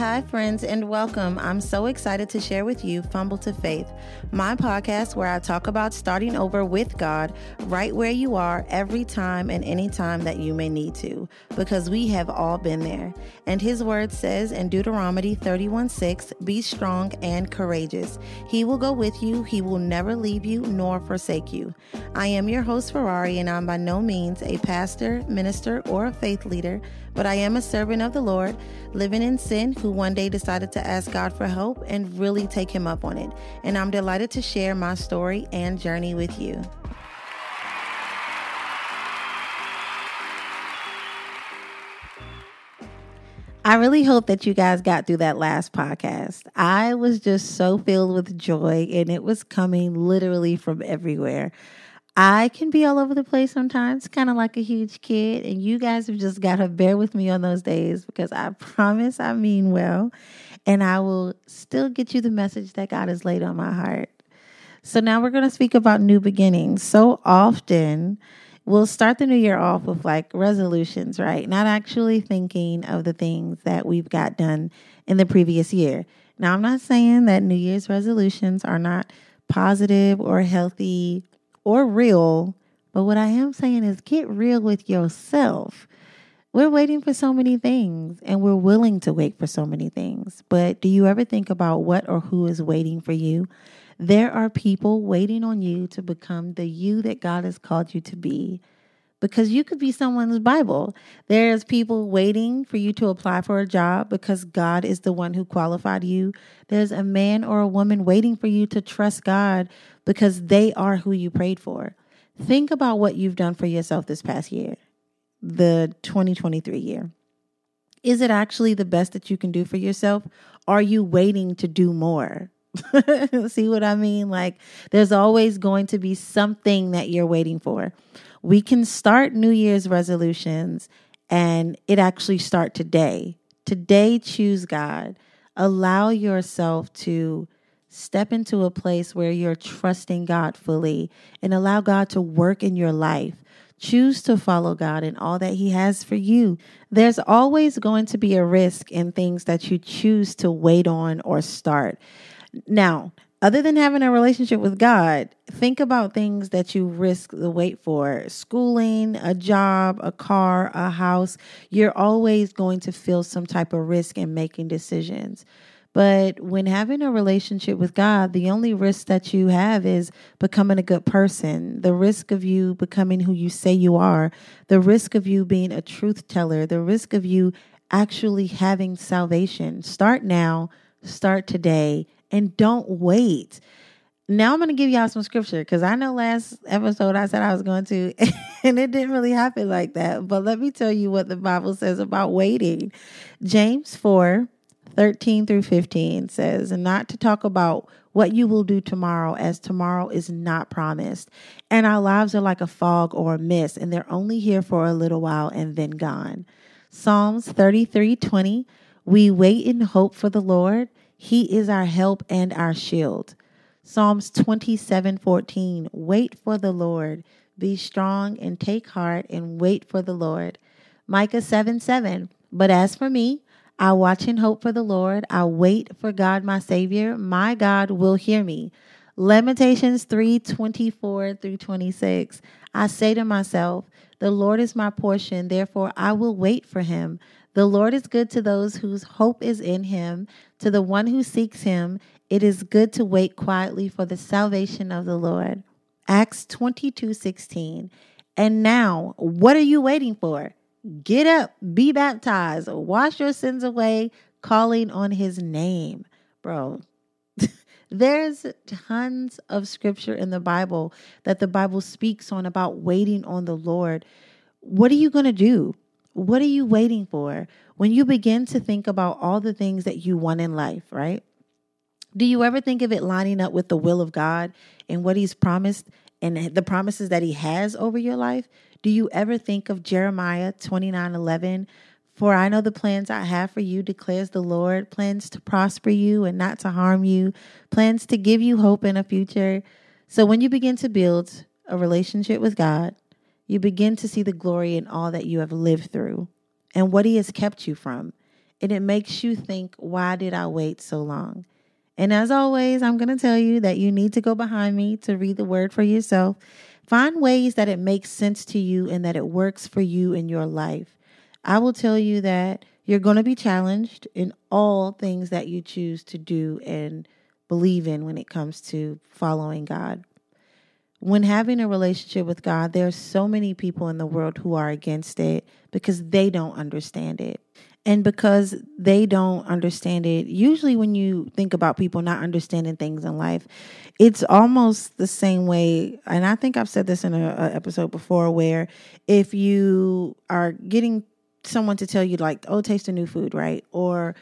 Hi, friends, and welcome. I'm so excited to share with you Fumble to Faith, my podcast where I talk about starting over with God right where you are every time and any time that you may need to, because we have all been there. And His word says in Deuteronomy 31 6, Be strong and courageous. He will go with you, He will never leave you nor forsake you. I am your host, Ferrari, and I'm by no means a pastor, minister, or a faith leader, but I am a servant of the Lord, living in sin who one day decided to ask God for help and really take Him up on it. And I'm delighted to share my story and journey with you. I really hope that you guys got through that last podcast. I was just so filled with joy, and it was coming literally from everywhere. I can be all over the place sometimes, kind of like a huge kid. And you guys have just got to bear with me on those days because I promise I mean well. And I will still get you the message that God has laid on my heart. So now we're going to speak about new beginnings. So often, we'll start the new year off with like resolutions, right? Not actually thinking of the things that we've got done in the previous year. Now, I'm not saying that New Year's resolutions are not positive or healthy or real. But what I am saying is get real with yourself. We're waiting for so many things and we're willing to wait for so many things. But do you ever think about what or who is waiting for you? There are people waiting on you to become the you that God has called you to be because you could be someone's Bible. There's people waiting for you to apply for a job because God is the one who qualified you. There's a man or a woman waiting for you to trust God because they are who you prayed for. Think about what you've done for yourself this past year, the 2023 year. Is it actually the best that you can do for yourself? Are you waiting to do more? See what I mean? Like, there's always going to be something that you're waiting for. We can start New Year's resolutions and it actually start today. Today, choose God. Allow yourself to step into a place where you're trusting God fully and allow God to work in your life. Choose to follow God in all that He has for you. There's always going to be a risk in things that you choose to wait on or start. Now, other than having a relationship with God, think about things that you risk the wait for schooling, a job, a car, a house. You're always going to feel some type of risk in making decisions. But when having a relationship with God, the only risk that you have is becoming a good person, the risk of you becoming who you say you are, the risk of you being a truth teller, the risk of you actually having salvation. Start now, start today and don't wait. Now I'm going to give y'all some scripture because I know last episode I said I was going to, and it didn't really happen like that. But let me tell you what the Bible says about waiting. James 4 13 through 15 says, and not to talk about what you will do tomorrow, as tomorrow is not promised. And our lives are like a fog or a mist, and they're only here for a little while and then gone. Psalms 33 20, we wait in hope for the Lord. He is our help and our shield. Psalms 27 14. Wait for the Lord. Be strong and take heart and wait for the Lord. Micah 7 7. But as for me, I watch and hope for the Lord. I wait for God, my Savior. My God will hear me. Lamentations 3 24 through 26. I say to myself, The Lord is my portion, therefore I will wait for him. The Lord is good to those whose hope is in him. To the one who seeks him, it is good to wait quietly for the salvation of the Lord. Acts 22 16. And now, what are you waiting for? Get up, be baptized, wash your sins away, calling on his name. Bro, there's tons of scripture in the Bible that the Bible speaks on about waiting on the Lord. What are you going to do? What are you waiting for? When you begin to think about all the things that you want in life, right? Do you ever think of it lining up with the will of God and what He's promised and the promises that He has over your life? Do you ever think of Jeremiah 29 11? For I know the plans I have for you, declares the Lord plans to prosper you and not to harm you, plans to give you hope in a future. So when you begin to build a relationship with God, you begin to see the glory in all that you have lived through and what He has kept you from. and it makes you think, why did I wait so long? And as always, I'm going to tell you that you need to go behind me to read the word for yourself. Find ways that it makes sense to you and that it works for you in your life. I will tell you that you're going to be challenged in all things that you choose to do and believe in when it comes to following God. When having a relationship with God, there are so many people in the world who are against it because they don't understand it. And because they don't understand it, usually when you think about people not understanding things in life, it's almost the same way. And I think I've said this in an episode before where if you are getting someone to tell you, like, oh, taste a new food, right? Or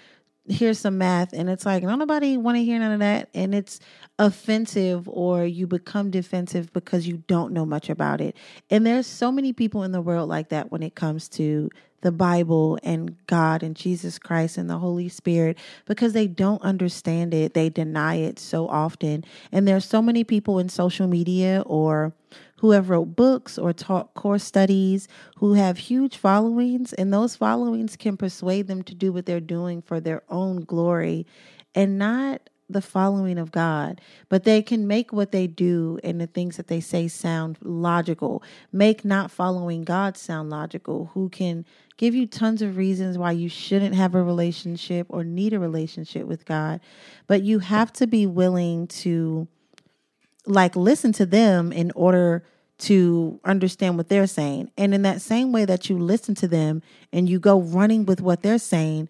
here's some math and it's like no, nobody want to hear none of that and it's offensive or you become defensive because you don't know much about it and there's so many people in the world like that when it comes to the bible and god and jesus christ and the holy spirit because they don't understand it. They deny it so often. And there's so many people in social media or who have wrote books or taught course studies, who have huge followings, and those followings can persuade them to do what they're doing for their own glory and not the following of God, but they can make what they do and the things that they say sound logical. Make not following God sound logical, who can give you tons of reasons why you shouldn't have a relationship or need a relationship with God. But you have to be willing to like listen to them in order to understand what they're saying. And in that same way that you listen to them and you go running with what they're saying,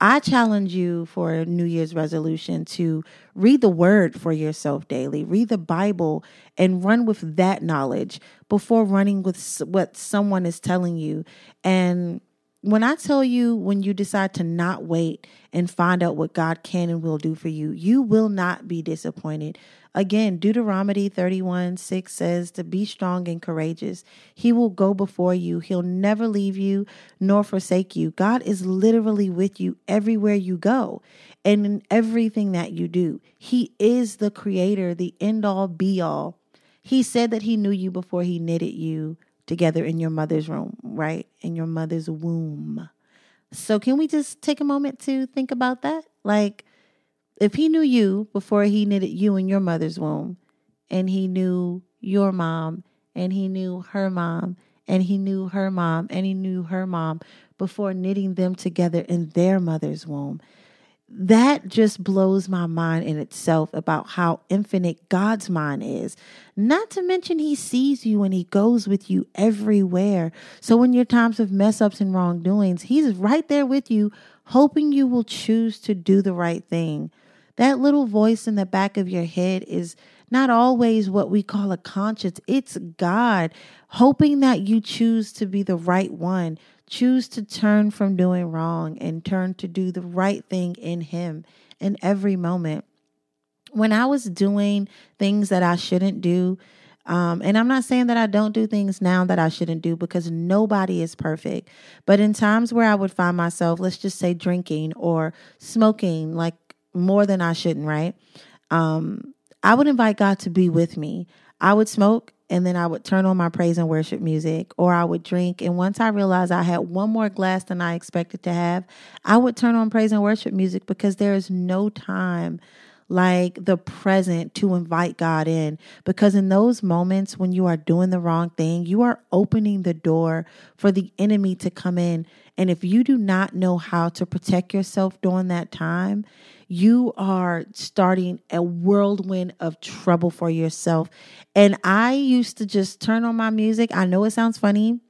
I challenge you for a New Year's resolution to read the word for yourself daily. Read the Bible and run with that knowledge before running with what someone is telling you. And when I tell you, when you decide to not wait and find out what God can and will do for you, you will not be disappointed. Again, Deuteronomy 31 6 says to be strong and courageous. He will go before you. He'll never leave you nor forsake you. God is literally with you everywhere you go and in everything that you do. He is the creator, the end all be all. He said that He knew you before He knitted you together in your mother's room, right? In your mother's womb. So, can we just take a moment to think about that? Like, if he knew you before he knitted you in your mother's womb, and he knew your mom, and he knew her mom, and he knew her mom, and he knew her mom before knitting them together in their mother's womb, that just blows my mind in itself about how infinite God's mind is. Not to mention, He sees you and He goes with you everywhere. So, in your times of mess ups and wrongdoings, He's right there with you, hoping you will choose to do the right thing. That little voice in the back of your head is not always what we call a conscience. It's God hoping that you choose to be the right one, choose to turn from doing wrong and turn to do the right thing in Him in every moment. When I was doing things that I shouldn't do, um, and I'm not saying that I don't do things now that I shouldn't do because nobody is perfect. But in times where I would find myself, let's just say drinking or smoking, like more than I shouldn't, right? Um, I would invite God to be with me. I would smoke and then I would turn on my praise and worship music, or I would drink. And once I realized I had one more glass than I expected to have, I would turn on praise and worship music because there is no time like the present to invite God in. Because in those moments when you are doing the wrong thing, you are opening the door for the enemy to come in. And if you do not know how to protect yourself during that time, you are starting a whirlwind of trouble for yourself. And I used to just turn on my music. I know it sounds funny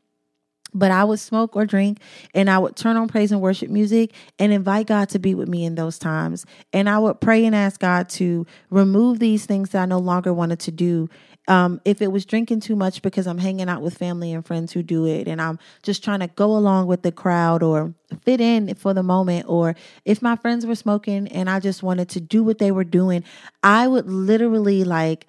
but I would smoke or drink and I would turn on praise and worship music and invite God to be with me in those times. And I would pray and ask God to remove these things that I no longer wanted to do. Um, if it was drinking too much because I'm hanging out with family and friends who do it and I'm just trying to go along with the crowd or fit in for the moment, or if my friends were smoking and I just wanted to do what they were doing, I would literally like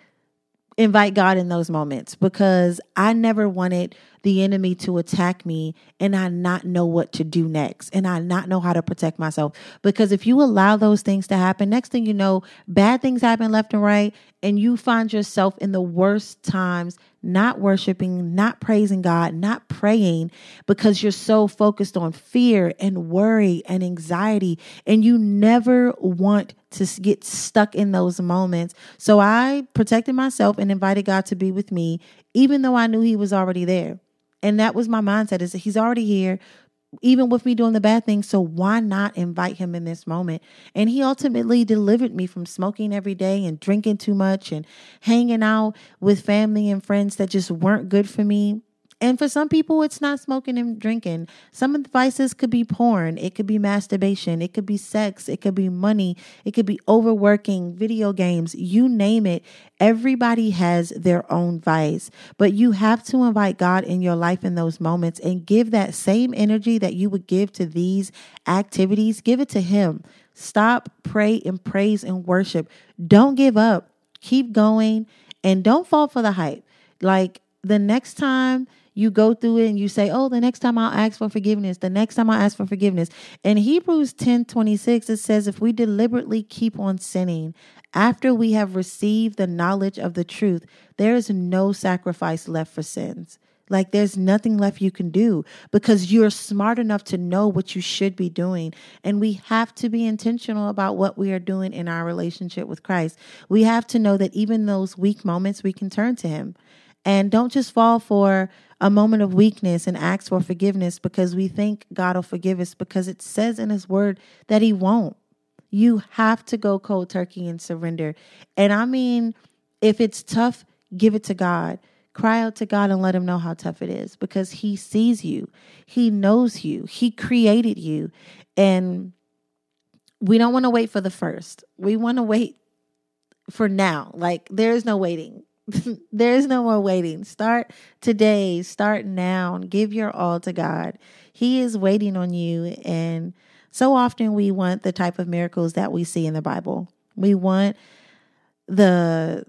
invite God in those moments because I never wanted the enemy to attack me and I not know what to do next and I not know how to protect myself. Because if you allow those things to happen, next thing you know, bad things happen left and right, and you find yourself in the worst times not worshiping, not praising God, not praying because you're so focused on fear and worry and anxiety, and you never want to get stuck in those moments. So I protected myself and invited God to be with me, even though I knew He was already there. And that was my mindset is He's already here even with me doing the bad things. So why not invite him in this moment? And he ultimately delivered me from smoking every day and drinking too much and hanging out with family and friends that just weren't good for me. And for some people, it's not smoking and drinking. Some of the vices could be porn, it could be masturbation, it could be sex, it could be money, it could be overworking, video games, you name it. Everybody has their own vice, but you have to invite God in your life in those moments and give that same energy that you would give to these activities, give it to Him. Stop, pray, and praise and worship. Don't give up. Keep going and don't fall for the hype. Like the next time you go through it and you say, Oh, the next time I'll ask for forgiveness, the next time I ask for forgiveness. In Hebrews 10 26, it says, If we deliberately keep on sinning after we have received the knowledge of the truth, there is no sacrifice left for sins. Like there's nothing left you can do because you're smart enough to know what you should be doing. And we have to be intentional about what we are doing in our relationship with Christ. We have to know that even those weak moments, we can turn to Him. And don't just fall for a moment of weakness and ask for forgiveness because we think God will forgive us because it says in His Word that He won't. You have to go cold turkey and surrender. And I mean, if it's tough, give it to God. Cry out to God and let Him know how tough it is because He sees you, He knows you, He created you. And we don't want to wait for the first. We want to wait for now. Like, there is no waiting. There's no more waiting. Start today. Start now. Give your all to God. He is waiting on you. And so often we want the type of miracles that we see in the Bible. We want the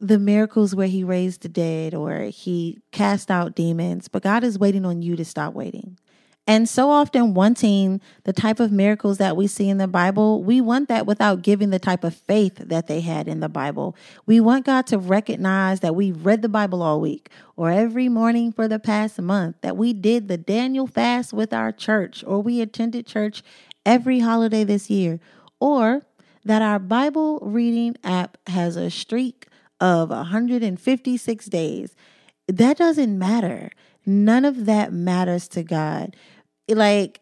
the miracles where he raised the dead or he cast out demons, but God is waiting on you to stop waiting. And so often, wanting the type of miracles that we see in the Bible, we want that without giving the type of faith that they had in the Bible. We want God to recognize that we read the Bible all week or every morning for the past month, that we did the Daniel fast with our church, or we attended church every holiday this year, or that our Bible reading app has a streak of 156 days. That doesn't matter. None of that matters to God like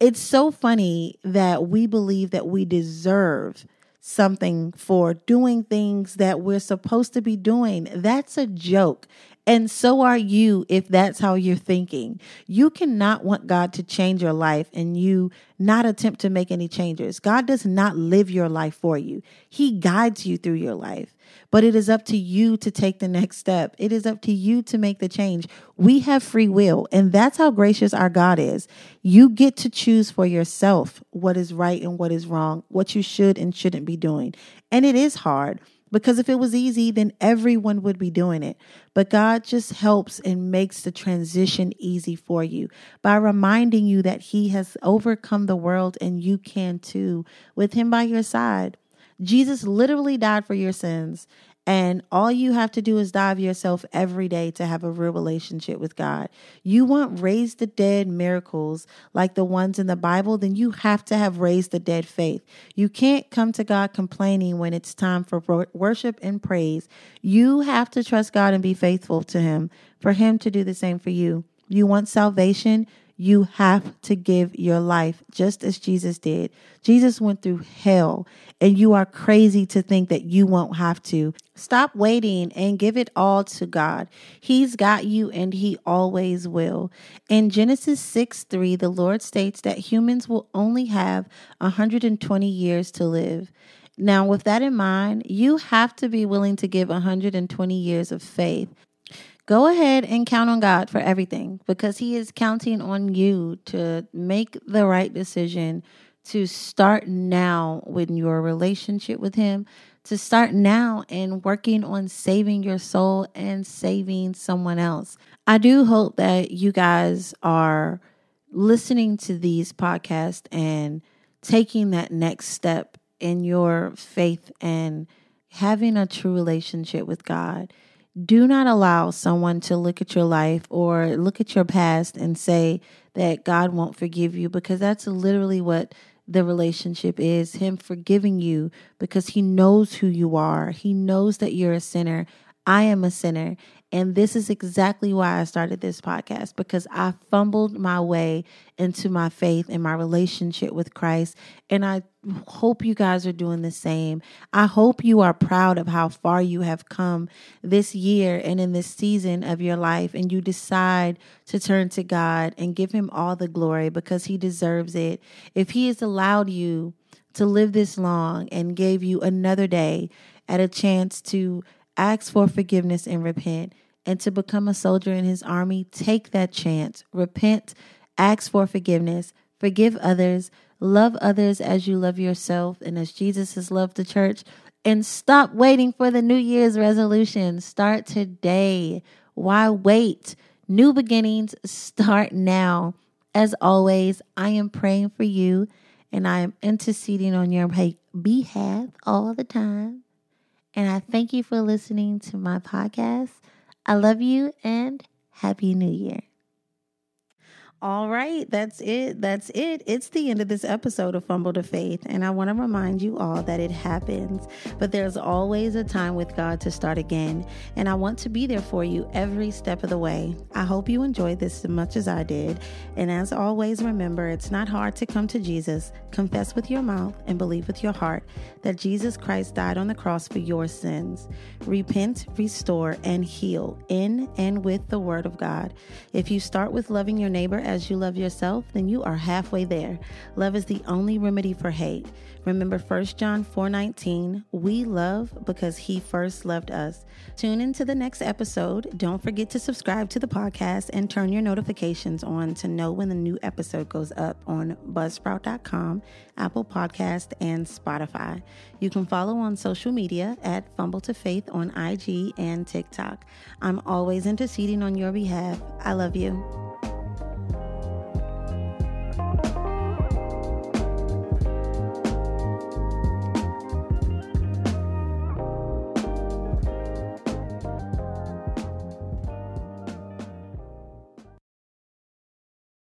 it's so funny that we believe that we deserve something for doing things that we're supposed to be doing. That's a joke. And so are you if that's how you're thinking. You cannot want God to change your life and you not attempt to make any changes. God does not live your life for you, He guides you through your life. But it is up to you to take the next step. It is up to you to make the change. We have free will, and that's how gracious our God is. You get to choose for yourself what is right and what is wrong, what you should and shouldn't be doing. And it is hard. Because if it was easy, then everyone would be doing it. But God just helps and makes the transition easy for you by reminding you that He has overcome the world and you can too with Him by your side. Jesus literally died for your sins and all you have to do is dive yourself every day to have a real relationship with God. You want raised the dead miracles like the ones in the Bible, then you have to have raised the dead faith. You can't come to God complaining when it's time for worship and praise. You have to trust God and be faithful to Him for Him to do the same for you. You want salvation? You have to give your life just as Jesus did. Jesus went through hell, and you are crazy to think that you won't have to. Stop waiting and give it all to God. He's got you, and He always will. In Genesis 6 3, the Lord states that humans will only have 120 years to live. Now, with that in mind, you have to be willing to give 120 years of faith. Go ahead and count on God for everything because He is counting on you to make the right decision to start now with your relationship with Him, to start now and working on saving your soul and saving someone else. I do hope that you guys are listening to these podcasts and taking that next step in your faith and having a true relationship with God. Do not allow someone to look at your life or look at your past and say that God won't forgive you because that's literally what the relationship is Him forgiving you because He knows who you are. He knows that you're a sinner. I am a sinner. And this is exactly why I started this podcast because I fumbled my way into my faith and my relationship with Christ. And I hope you guys are doing the same. I hope you are proud of how far you have come this year and in this season of your life. And you decide to turn to God and give Him all the glory because He deserves it. If He has allowed you to live this long and gave you another day at a chance to ask for forgiveness and repent, and to become a soldier in his army, take that chance. Repent, ask for forgiveness, forgive others, love others as you love yourself and as Jesus has loved the church. And stop waiting for the New Year's resolution. Start today. Why wait? New beginnings start now. As always, I am praying for you and I am interceding on your behalf all the time. And I thank you for listening to my podcast. I love you and Happy New Year. All right, that's it. That's it. It's the end of this episode of Fumble to Faith. And I want to remind you all that it happens, but there's always a time with God to start again. And I want to be there for you every step of the way. I hope you enjoyed this as much as I did. And as always, remember it's not hard to come to Jesus, confess with your mouth, and believe with your heart that Jesus Christ died on the cross for your sins. Repent, restore, and heal in and with the Word of God. If you start with loving your neighbor as as you love yourself, then you are halfway there. Love is the only remedy for hate. Remember 1 John 4:19, we love because he first loved us. Tune into the next episode. Don't forget to subscribe to the podcast and turn your notifications on to know when the new episode goes up on buzzsprout.com, Apple Podcast, and Spotify. You can follow on social media at Fumble to Faith on IG and TikTok. I'm always interceding on your behalf. I love you.